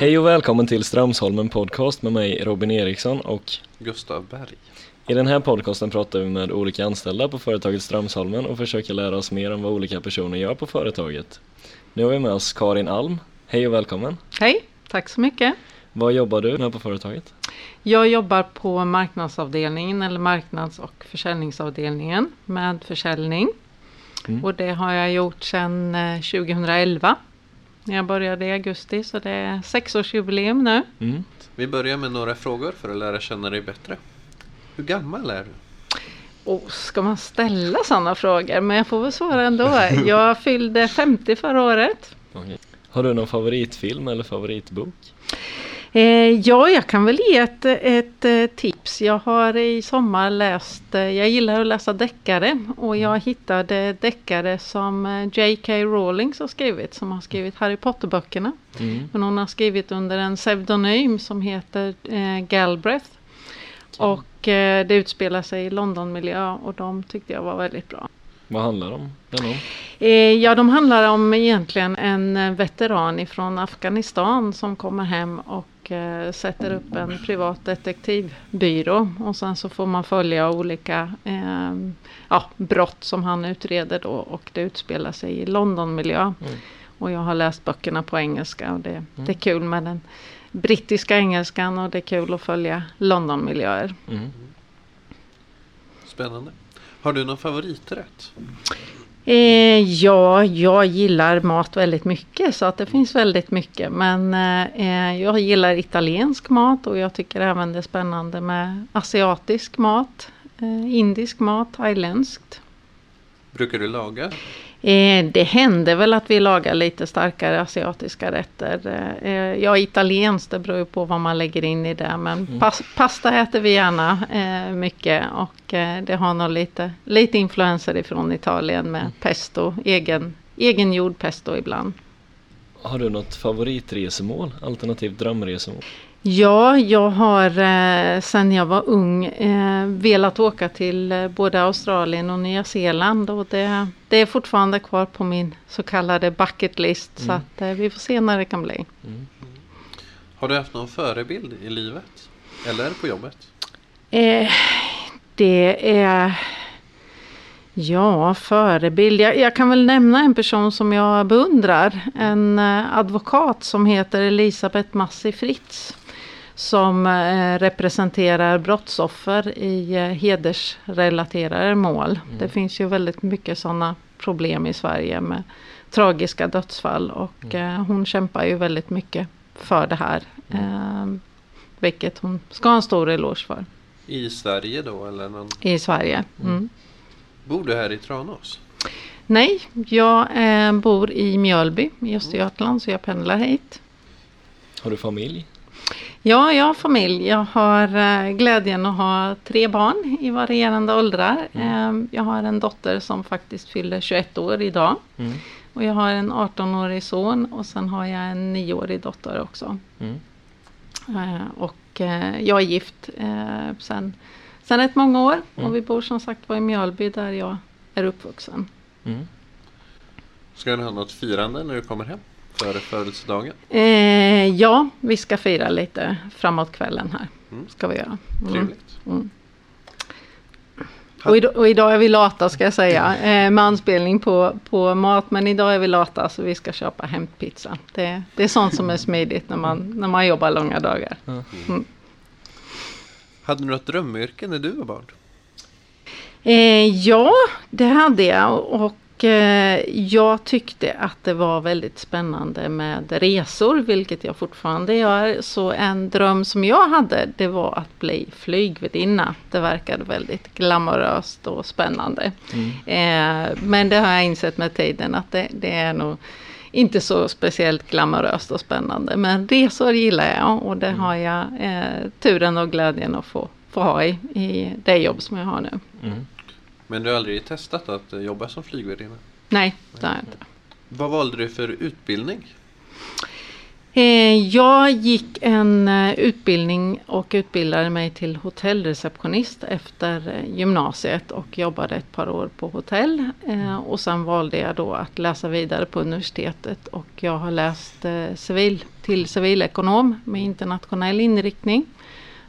Hej och välkommen till Strömsholmen podcast med mig Robin Eriksson och Gustav Berg. i den här podcasten pratar vi med olika anställda på företaget Strömsholmen och försöker lära oss mer om vad olika personer gör på företaget. Nu har vi med oss Karin Alm. Hej och välkommen! Hej, tack så mycket. Vad jobbar du med på företaget? Jag jobbar på marknadsavdelningen eller marknads och försäljningsavdelningen med försäljning. Mm. Och det har jag gjort sedan eh, 2011. Jag började i augusti så det är sexårsjubileum nu. Mm. Vi börjar med några frågor för att lära känna dig bättre. Hur gammal är du? Och ska man ställa sådana frågor? Men jag får väl svara ändå. Jag fyllde 50 förra året. Okej. Har du någon favoritfilm eller favoritbok? Eh, ja, jag kan väl ge ett, ett eh, tips. Jag har i sommar läst, eh, jag gillar att läsa deckare och jag hittade deckare som J.K. Rowling har skrivit, som har skrivit Harry Potter-böckerna. Mm. Men hon har skrivit under en pseudonym som heter Galbraith. Och eh, det utspelar sig i Londonmiljö och de tyckte jag var väldigt bra. Vad handlar de? den om? Ja, de handlar om egentligen en veteran ifrån Afghanistan som kommer hem och eh, sätter upp en privat detektivbyrå. Och sen så får man följa olika eh, ja, brott som han utreder då och det utspelar sig i Londonmiljö. Mm. Och jag har läst böckerna på engelska och det, det är kul med den brittiska engelskan och det är kul att följa Londonmiljöer. Mm. Spännande. Har du någon favoriträtt? Eh, ja, jag gillar mat väldigt mycket så att det finns väldigt mycket. Men eh, jag gillar italiensk mat och jag tycker även det är spännande med asiatisk mat, eh, indisk mat, thailändskt. Brukar du laga? Eh, det händer väl att vi lagar lite starkare asiatiska rätter. Eh, ja, italienskt, det beror ju på vad man lägger in i det. Men pas, pasta äter vi gärna eh, mycket och eh, det har nog lite, lite influenser ifrån Italien med pesto, egen, egengjord pesto ibland. Har du något favoritresemål, alternativt drömresemål? Ja, jag har eh, sedan jag var ung eh, velat åka till eh, både Australien och Nya Zeeland och det, det är fortfarande kvar på min så kallade bucket list så att eh, vi får se när det kan bli. Har du haft någon förebild i livet? Eller på jobbet? Eh, det är... Ja, förebild. Jag, jag kan väl nämna en person som jag beundrar. En eh, advokat som heter Elisabeth Massi Fritz. Som eh, representerar brottsoffer i eh, hedersrelaterade mål. Det finns ju väldigt mycket sådana problem i Sverige med tragiska dödsfall. Och eh, hon kämpar ju väldigt mycket för det här. Eh, vilket hon ska ha en stor eloge för I Sverige då eller någon? i Sverige. Mm. Bor du här i Tranås? Nej, jag eh, bor i Mjölby i Östergötland så jag pendlar hit. Har du familj? Ja, jag har familj. Jag har eh, glädjen att ha tre barn i varierande åldrar. Eh, jag har en dotter som faktiskt fyller 21 år idag. Mm. Och jag har en 18-årig son och sen har jag en 9-årig dotter också. Mm. Eh, och eh, jag är gift eh, sen, sen ett många år. Mm. Och vi bor som sagt var i Mjölby där jag är uppvuxen. Mm. Ska du ha något firande när du kommer hem? Före födelsedagen? Eh, ja, vi ska fira lite framåt kvällen här. Mm. Ska vi göra. Mm. Trevligt. Mm. Och, idag, och idag är vi lata ska jag säga. Eh, med anspelning på, på mat. Men idag är vi lata så vi ska köpa hämtpizza. Det, det är sånt som är smidigt när man, när man jobbar långa dagar. Hade du något drömyrke när du var barn? Eh, ja, det hade jag. Och eh, jag tyckte att det var väldigt spännande med resor, vilket jag fortfarande gör. Så en dröm som jag hade, det var att bli flygvärdinna. Det verkade väldigt glamoröst och spännande. Eh, men det har jag insett med tiden att det, det är nog inte så speciellt glamoröst och spännande. Men resor gillar jag och det har jag eh, turen och glädjen att få, få ha i, i det jobb som jag har nu. Mm. Men du har aldrig testat att eh, jobba som flygvärdinna? Nej, det har jag inte. Vad valde du för utbildning? Eh, jag gick en eh, utbildning och utbildade mig till hotellreceptionist efter gymnasiet och jobbade ett par år på hotell. Och sen valde jag då att läsa vidare på universitetet och jag har läst civil, till civilekonom med internationell inriktning.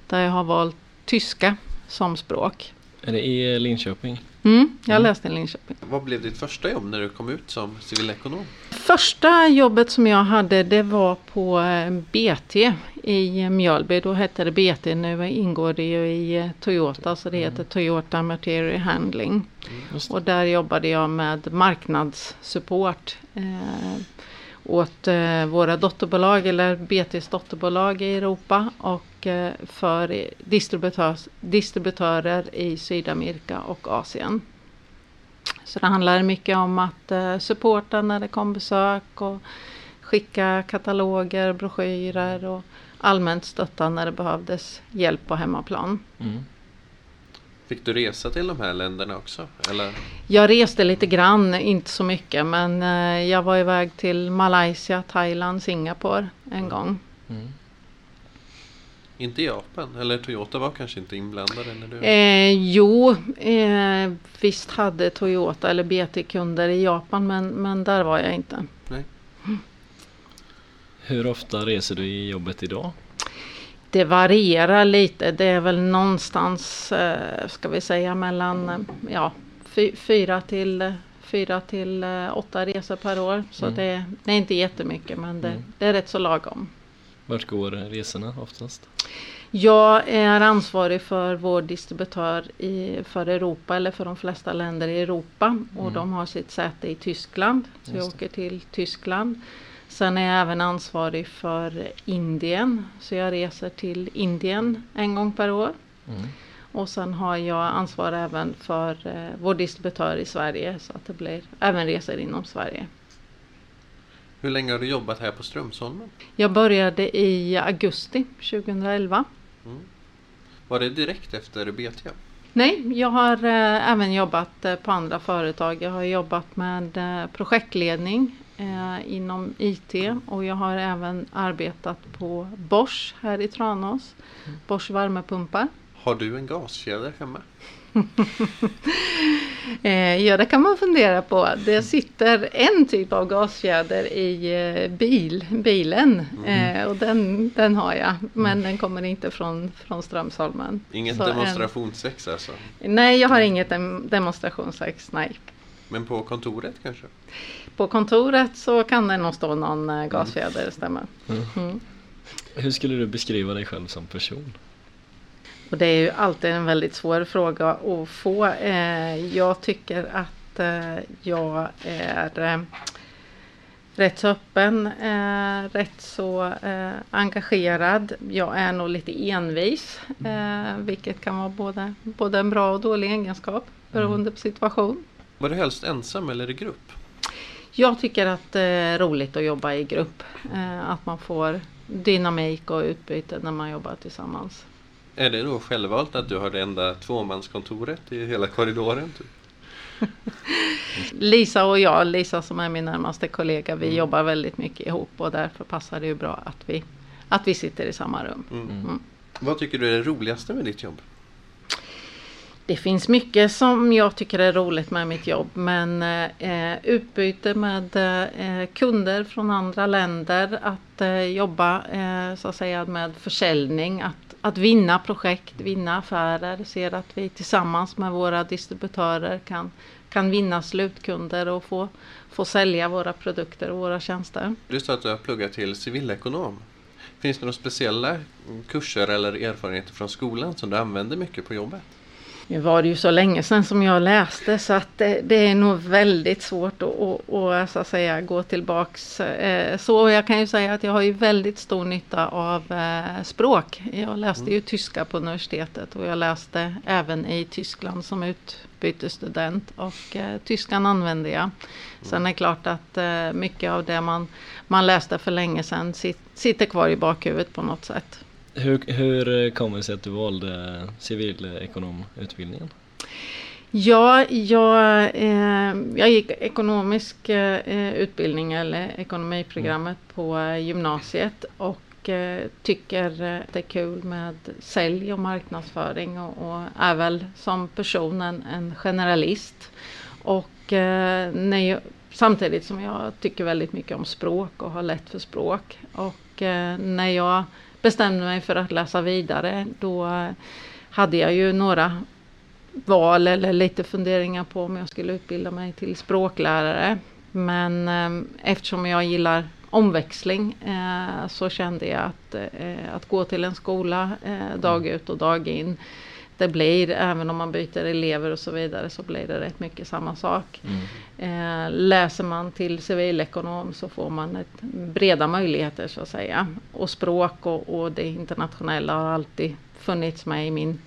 Där jag har valt tyska som språk. Är det i Linköping? Mm, jag mm. läste i Linköping. Vad blev ditt första jobb när du kom ut som civilekonom? Första jobbet som jag hade det var på eh, BT i Mjölby. Då hette det BT, nu ingår det ju i eh, Toyota så det mm. heter Toyota Material Handling. Mm, och där jobbade jag med marknadssupport eh, åt eh, våra dotterbolag eller BTs dotterbolag i Europa och eh, för distributörs, distributörer i Sydamerika och Asien. Så det handlar mycket om att eh, supporta när det kom besök och skicka kataloger, broschyrer och allmänt stötta när det behövdes hjälp på hemmaplan. Mm. Fick du resa till de här länderna också? Eller? Jag reste lite grann, inte så mycket men eh, jag var iväg till Malaysia, Thailand, Singapore en gång. Mm. Inte Japan? Eller Toyota var kanske inte inblandade? När du... Eh, jo, eh, visst hade Toyota eller BT kunder i Japan men, men där var jag inte. Nej. Hur ofta reser du i jobbet idag? Det varierar lite. Det är väl någonstans, eh, ska vi säga mellan eh, ja, fyra till fyra till eh, åtta resor per år. Så mm. det, det, är inte jättemycket men det, mm. det är rätt så lagom. Vart går resorna oftast? Jag är ansvarig för vår distributör i, för Europa eller för de flesta länder i Europa och mm. de har sitt säte i Tyskland. Så jag åker till Tyskland. Sen är jag även ansvarig för Indien. Så jag reser till Indien en gång per år. Mm. Och sen har jag ansvar även för eh, vår distributör i Sverige. Så att det blir även resor inom Sverige. Hur länge har du jobbat här på Strömsholmen? Jag började i augusti 2011. Mm. Var det direkt efter BT? Nej, jag har eh, även jobbat eh, på andra företag. Jag har jobbat med eh, projektledning eh, inom IT och jag har även arbetat på Bosch här i Tranås. Mm. Bosch värmepumpar. Har du en gaskedja hemma? Eh, ja, det kan man fundera på. Det sitter en typ av gasfjäder i eh, bil, bilen mm. Och den, den har jag. Men mm. den kommer inte från, från Strömsholmen. Inget demonstrationsex alltså? Nej, jag har inget dem demonstrationsex, nej. Men på kontoret kanske? På kontoret så kan det nog stå någon gasfjäder, det stämmer. Mm. mm. Hur skulle du beskriva dig själv som person? Och det är ju alltid en väldigt svår fråga att få. Eh, jag tycker att eh, jag är eh, rätt så öppen, rätt så engagerad. Jag är nog lite envis, vilket kan vara både, både en bra och dålig egenskap beroende på situation. Var du helst ensam eller i grupp? Jag tycker att det är roligt att jobba i grupp. Att man får dynamik och utbyte när man jobbar tillsammans. Är det då självvalt att du har det enda tvåmanskontoret i hela korridoren? Typ? Lisa och jag, Lisa som är min närmaste kollega, vi mm. jobbar väldigt mycket ihop och därför passar det ju bra att vi, att vi sitter i samma rum. Mm. Mm. Vad tycker du är det roligaste med ditt jobb? Det finns mycket som jag tycker är roligt med mitt jobb men eh, utbyte med eh, kunder från andra länder, att eh, jobba eh, så att säga med försäljning, att att vinna projekt, vinna affärer, ser att vi tillsammans med våra distributörer kan, kan vinna slutkunder och få, få sälja våra produkter och våra tjänster. Du sa att du har pluggat till civilekonom. Finns det några speciella kurser eller erfarenheter från skolan som du använder mycket på jobbet? Nu var det ju så länge sedan som jag läste så att det, det är nog väldigt svårt att, att, att, säga, gå tillbaks. Eh, så jag kan ju säga att jag har ju väldigt stor nytta av eh, språk. Jag läste ju mm. tyska på universitetet och jag läste även i Tyskland som utbytesstudent och eh, tyskan använde jag. Sen är det klart att mycket av det man, man läste för länge sedan sitter kvar i bakhuvudet på något sätt. Hur, hur kommer det sig att du valde civilekonomutbildningen? Ja, jag, eh, jag gick ekonomisk eh, utbildning eller ekonomiprogrammet mm. på eh, gymnasiet och eh, tycker eh, det är kul med sälj och marknadsföring och, och är väl som person en, en generalist. Och eh, jag, samtidigt som jag tycker väldigt mycket om språk och har lätt för språk. Och när jag bestämde mig för att läsa vidare då hade jag ju några val eller lite funderingar på om jag skulle utbilda mig till språklärare. Men eh, eftersom jag gillar omväxling eh, så kände jag att, eh, att gå till en skola eh, dag ut och dag in det blir, även om man byter elever och så vidare, så blir det rätt mycket samma sak. Mm. Eh, läser man till civilekonom så får man ett, breda möjligheter så att säga. Och språk och, och det internationella har alltid funnits med i min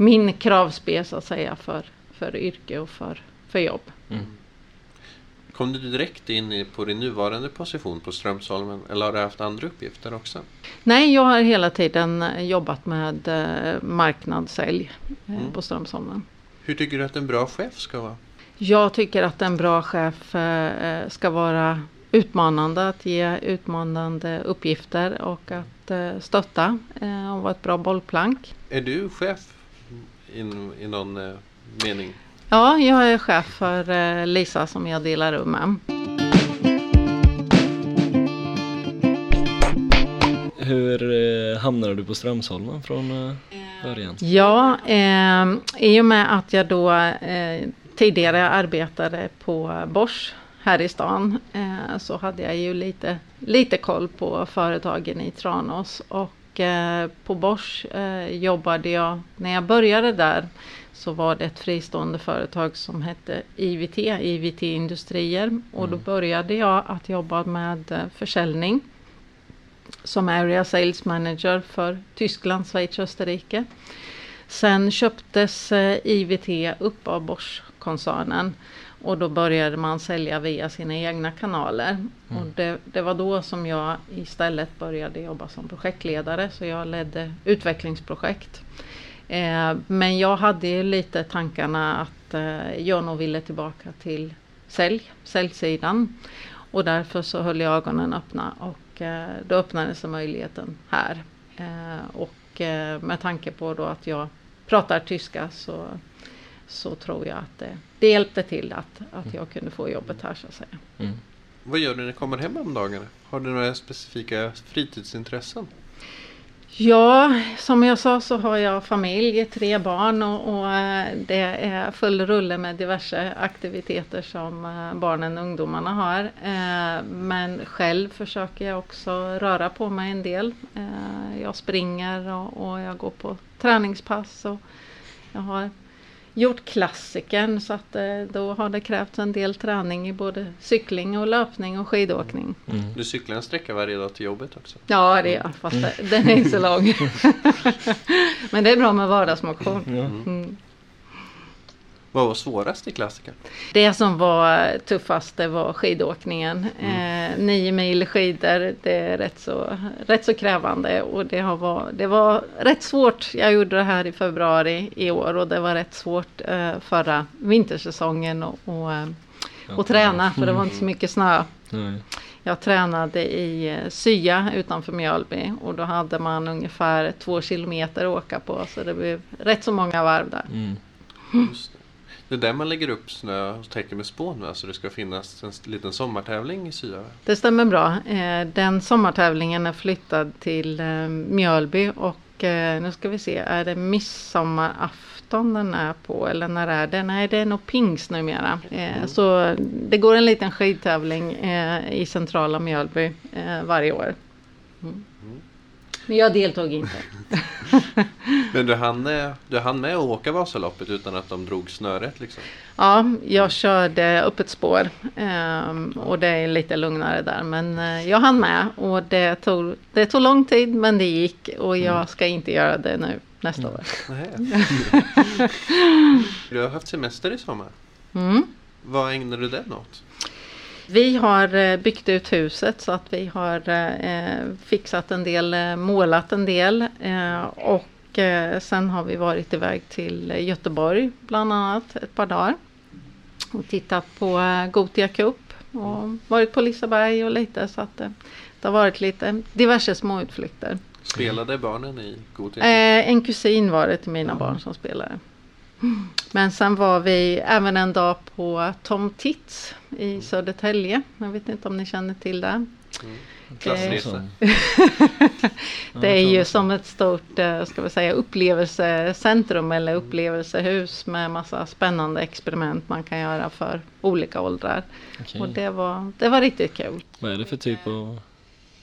min kravspe så att säga för, för yrke och för, för jobb. Mm. Kom du direkt in på din nuvarande position på Strömsholmen eller har du haft andra uppgifter också? Nej, jag har hela tiden jobbat med eh, marknadssälj eh, mm. på Strömsholmen. Hur tycker du att en bra chef ska vara? Jag tycker att en bra chef eh, ska vara utmanande, att ge utmanande uppgifter och att stötta och vara ett bra bollplank. Är du chef i, någon mening? Ja, jag är chef för eh, Lisa som jag delar rum med. Hur eh, hamnade du på Strömsholmen från eh, början? Ja, eh, i och med att jag då eh, tidigare arbetade på Bosch här i stan eh, så hade jag ju lite, lite koll på företagen i Tranås och på Bosch jobbade jag, när jag började där så var det ett fristående företag som hette IVT, IVT Industrier. Och då mm. började jag att jobba med eh, försäljning som Area Sales Manager för Tyskland, Schweiz och Österrike. Sen köptes IVT upp av Bosch-koncernen och då började man sälja via sina egna kanaler. Mm. Och det, det, var då som jag istället började jobba som projektledare. Så jag ledde utvecklingsprojekt. Eh, men jag hade ju lite tankarna att eh, jag nog ville tillbaka till sälj, säljsidan. Och därför så höll jag ögonen öppna och eh, då öppnades möjligheten här. Eh, och med tanke på då att jag pratar tyska så så tror jag att det, det hjälpte till att, att mm. jag kunde få jobbet här så att säga. Mm. Vad gör du när du kommer hem om dagarna? Har du några specifika fritidsintressen? Ja, som jag sa så har jag familj, tre barn och, och eh, det är full rulle med diverse aktiviteter som eh, barnen och ungdomarna har. Eh, men själv försöker jag också röra på mig en del. Jag springer och, och jag går på träningspass och jag har gjort klassikern så att eh, då har det krävts en del träning i både cykling och löpning och skidåkning. Mm. Du cyklar en sträcka varje dag till jobbet också? Ja det gör jag, fast mm. den är inte så lång. Men det är bra med vardagsmotion. Mm. Vad var svårast i klassikern? Det som var tuffast det var skidåkningen. Mm. Eh, nio mil skidor, det är rätt så, rätt så krävande och det, har var, det var rätt svårt. Jag gjorde det här i februari i år och det var rätt svårt eh, förra vintersäsongen och, och, eh, och träna för det var inte så mycket snö. Mm. Jag tränade i eh, Sya utanför Mjölby och då hade man ungefär två kilometer att åka på så det blev rätt så många varv där. Mm. Det är där man lägger upp snö och täcker med spån va? Så det ska finnas en liten sommartävling i Sya? Det stämmer bra. Eh, den sommartävlingen är flyttad till eh, Mjölby och eh, nu ska vi se, är det midsommarafton den är på eller när är det? Nej det är nog pingst numera. Mm. Så det går en liten skidtävling i centrala Mjölby varje år. Mm. Men jag deltog inte. Men du hann, du hann med att åka Vasaloppet utan att de drog snöret liksom? Ja, jag körde upp ett spår um, och det är lite lugnare där. Men uh, jag hann med och det tog, det tog lång tid men det gick och jag mm. ska inte göra det nu nästa mm. år. du har haft semester i sommar. Mm. Vad ägnar du den åt? Vi har eh, byggt ut huset så att vi har eh, fixat en del, eh, målat en del och sen har vi varit iväg till Göteborg bland annat ett par dagar. Och tittat på Gotia Cup och varit på Liseberg och lite så att det, har varit lite diverse småutflykter. Spelade barnen i Gothia? Eh, en kusin var det till mina barn som spelade. Men sen var vi även en dag på Tom Tits i Södertälje. Jag vet inte om ni känner till det. Mm. Klassresa. det är ju som ett stort eh, ska vi säga, upplevelsecentrum eller upplevelsehus med massa spännande experiment man kan göra för olika åldrar. Okej. Och det var, det var riktigt kul. Vad är det för typ av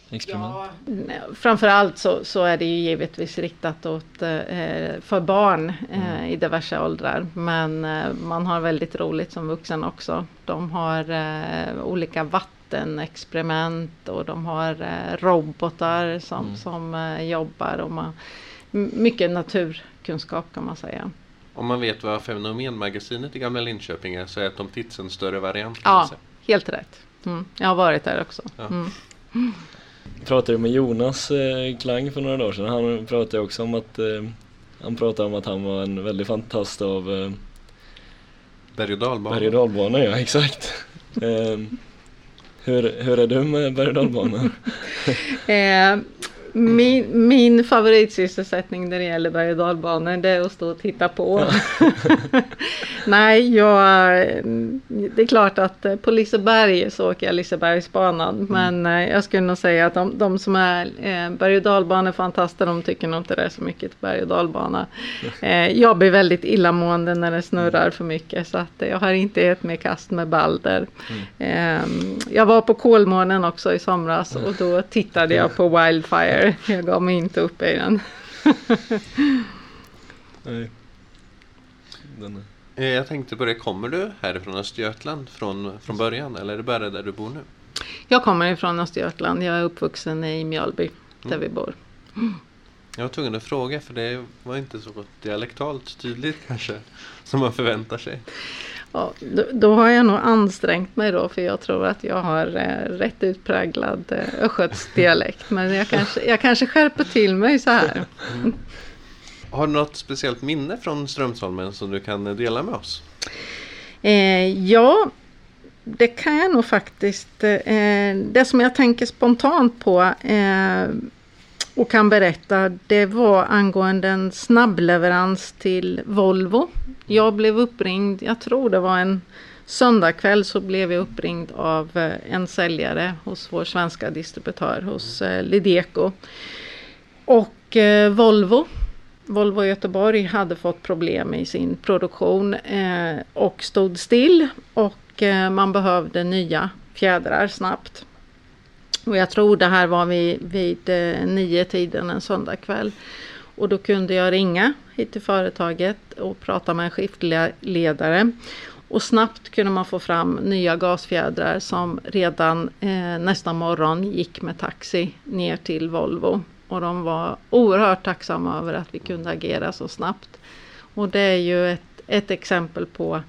experiment? Nej, Framförallt så, så är det ju givetvis riktat åt, eh, för barn eh, i diverse åldrar. Men eh, man har väldigt roligt som vuxen också. De har eh, olika vattenexperiment och de har eh, robotar som, Mm. som eh, jobbar. Och man, mycket naturkunskap kan man säga. Om man vet vad Fenomenmagasinet i Gamla Linköping är så är Tom Tits en större variant. Ja, helt rätt. Mm. Jag har varit där också. Ja. Pratade med Jonas eh, Klang för några dagar sedan. Han pratade också om att eh, han pratade om att han var en väldig fantast av eh, Berg och dalbana. berg och ja exakt. Eh, hur, hur är du med berg och dalbanor? Min, min favoritsysselsättning när det gäller berg och dalbanor det är att stå och titta på. Nej, jag, det är klart att eh, på Liseberg så åker jag Lisebergsbanan. Men eh, jag skulle nog säga att de, de som är eh, berg och dalbanefantaster de tycker nog inte det är så mycket berg och dalbana. Eh, jag blir väldigt illamående när det snurrar för mycket så att eh, jag har inte gett mig kast med Balder. Eh, jag var på Kolmården också i somras och då tittade jag på Wildfire. Jag gav mig inte upp i den. Nej. Den är... Eh, Jag tänkte på det, kommer du härifrån Östergötland från, från början eller är det bara där du bor nu? Jag kommer ifrån Östergötland. Jag är uppvuxen i Mjölby där Mm. vi bor. Jag var tvungen att fråga för det var inte så dialektalt tydligt kanske som man förväntar sig. Ja, då, då har jag nog ansträngt mig då för jag tror att jag har eh, rätt utpräglad eh, östgötsdialekt. Men jag kanske, jag kanske skärper till mig så här. Har du något speciellt minne från Strömsholmen som du kan dela med oss? Eh, ja, det kan jag nog faktiskt. Eh, det som jag tänker spontant på eh, och kan berätta det var angående en snabbleverans till Volvo. Jag blev uppringd, jag tror det var en söndagkväll så blev jag uppringd av eh, en säljare hos vår svenska distributör hos eh, Lideco. Och eh, Volvo Volvo Göteborg hade fått problem i sin produktion och stod still och man behövde nya fjädrar snabbt. Och jag tror det här var vid, vid eh, nio tiden en söndagkväll. Och då kunde jag ringa hit till företaget och prata med en skiftledare. Och snabbt kunde man få fram nya gasfjädrar som redan eh, nästa morgon gick med taxi ner till Volvo. Och de var oerhört tacksamma över att vi kunde agera så snabbt. Och det är ju ett, ett exempel på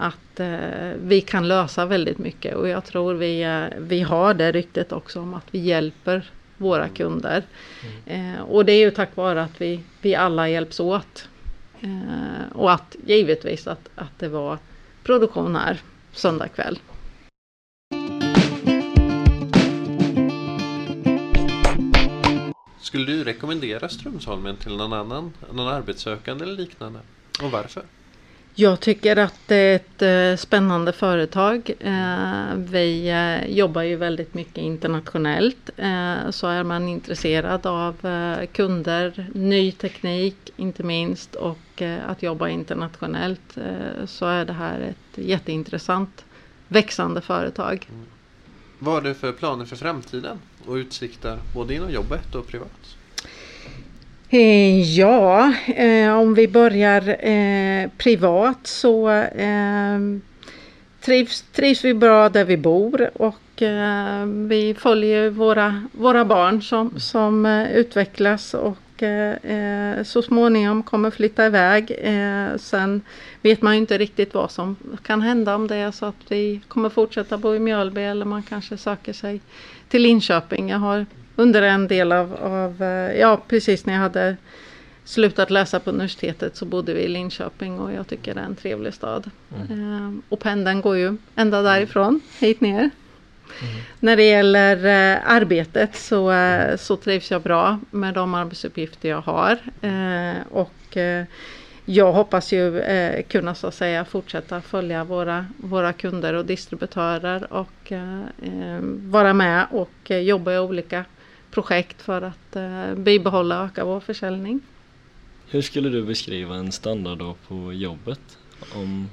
att eh, vi kan lösa väldigt mycket och jag tror vi, eh, vi har det ryktet också om att vi hjälper våra kunder. Eh, och det är ju tack vare att vi, vi alla hjälps åt. Eh, och att givetvis att, att det var produktion här söndag kväll. Skulle du rekommendera Strömsholmen till någon annan, någon arbetssökande eller liknande? Och varför? Jag tycker att det är ett eh, spännande företag. Eh, vi eh, jobbar ju väldigt mycket internationellt. Så är man intresserad av kunder, ny teknik inte minst och att jobba internationellt så är det här ett jätteintressant växande företag. Mm. Vad har du för planer för framtiden och utsikter både inom jobbet och privat? Eh, ja, eh, om vi börjar eh, privat så eh, trivs, trivs vi bra där vi bor och eh, vi följer våra, våra barn som, som eh, utvecklas och eh, eh, så småningom kommer flytta iväg. Eh, sen vet man ju inte riktigt vad som kan hända om det är så att vi kommer fortsätta bo i Mjölby eller man kanske söker sig till Linköping. Jag har under en del av, av eh, ja precis när jag hade slutat läsa på universitetet så bodde vi i Linköping och jag tycker det är en trevlig stad. Mm. Eh, och pendeln går ju ända därifrån hit ner. När det gäller eh, arbetet så, eh, så trivs jag bra med de arbetsuppgifter jag har. Eh, och eh, jag hoppas ju eh, kunna så att säga fortsätta följa våra, våra kunder och distributörer och eh, eh, vara med och jobba i olika projekt för att eh, bibehålla och öka vår försäljning. Hur skulle du beskriva en standarddag på jobbet? Om,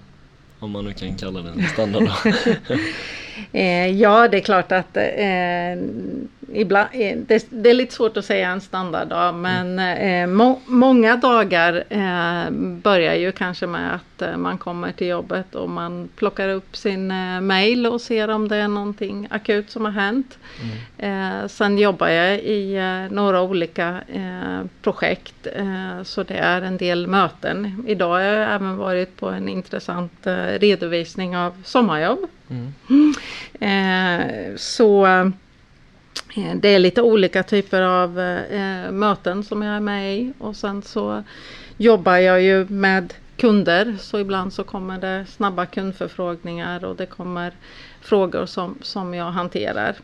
om man nu kan kalla det en standarddag. Eh, ja, det är klart att eh, ibland, eh, det, det är lite svårt att säga en standarddag men eh, må, många dagar eh, börjar ju kanske med att eh, man kommer till jobbet och man plockar upp sin eh, mail och ser om det är någonting akut som har hänt. Eh, sen jobbar jag i några olika projekt så det är en del möten. Idag har jag även varit på en intressant redovisning av sommarjobb. Mm. Så Eh, det är lite olika typer av eh, möten som jag är med i och sen så jobbar jag ju med kunder så ibland så kommer det snabba kundförfrågningar och det kommer frågor som, som jag hanterar.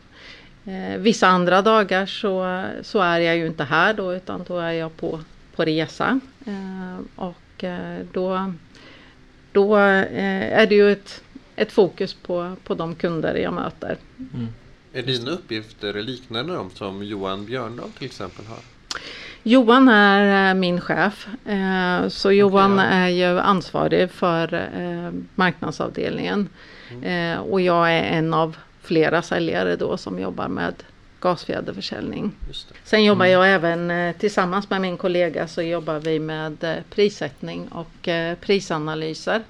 Eh, vissa andra dagar så, så är jag ju inte här då utan då är jag på, på resa. Eh, och eh, då, då eh, är det ju ett, ett fokus på, på de kunder jag möter. Mm. Är dina uppgifter liknande de som Johan Björndal till exempel har? Johan är eh, min chef. eh, Så Johan ja. är ju ansvarig för eh, marknadsavdelningen. Eh, Och jag är en av flera säljare då som jobbar med gasfjäderförsäljning. Sen jobbar jag även tillsammans med min kollega så jobbar vi med prissättning och prisanalyser.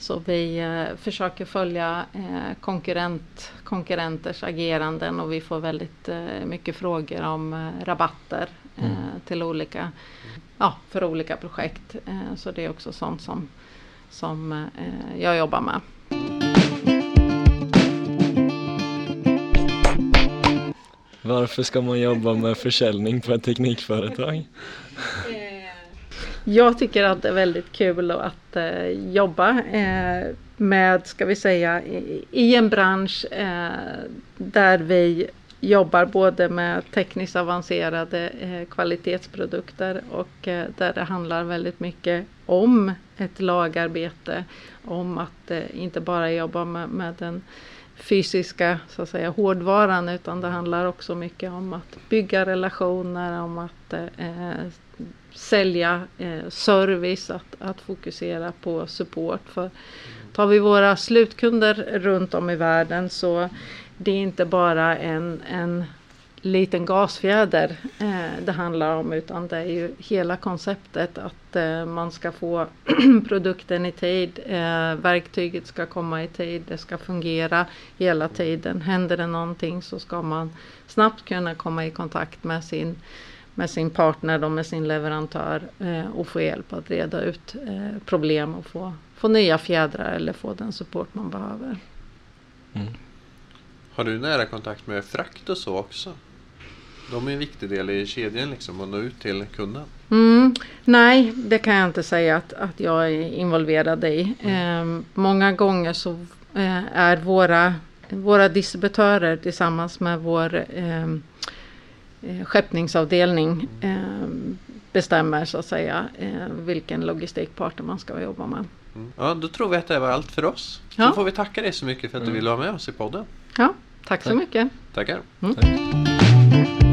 Så vi eh, försöker följa eh, konkurrent, konkurrenters ageranden och vi får väldigt eh, mycket frågor om eh, rabatter eh, Mm. till olika, ja, för olika projekt. Eh, så det är också sånt som, som eh, jag jobbar med. Varför ska man jobba med försäljning på ett teknikföretag? Jag tycker att det är väldigt kul att eh, jobba eh, med, ska vi säga, i, i en bransch eh, där vi jobbar både med tekniskt avancerade eh, kvalitetsprodukter och eh, där det handlar väldigt mycket om ett lagarbete, om att eh, inte bara jobba med, med den fysiska så att säga, hårdvaran utan det handlar också mycket om att bygga relationer, om att eh, sälja eh, service, att, att fokusera på support. För tar vi våra slutkunder runt om i världen så det är inte bara en, en liten gasfjäder eh, det handlar om utan det är ju hela konceptet att eh, man ska få produkten i tid, eh, verktyget ska komma i tid, det ska fungera hela tiden. Händer det någonting så ska man snabbt kunna komma i kontakt med sin med sin partner och med sin leverantör eh, och få hjälp att reda ut eh, problem och få, få nya fjädrar eller få den support man behöver. Mm. Har du nära kontakt med frakt och så också? De är en viktig del i kedjan liksom, att nå ut till kunden. Mm, nej, det kan jag inte säga att, att jag är involverad i. Eh, många gånger så eh, är våra, våra distributörer tillsammans med vår eh, skeppningsavdelning eh, bestämmer så att säga eh, vilken logistikpartner man ska jobba med. Mm. Ja, då tror vi att det var allt för oss. Så Ja. får vi tacka dig så mycket för att du Mm. ville vara med oss i podden. Ja, tack så Tack. mycket. Tackar. Tack.